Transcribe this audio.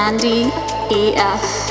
Andy AF.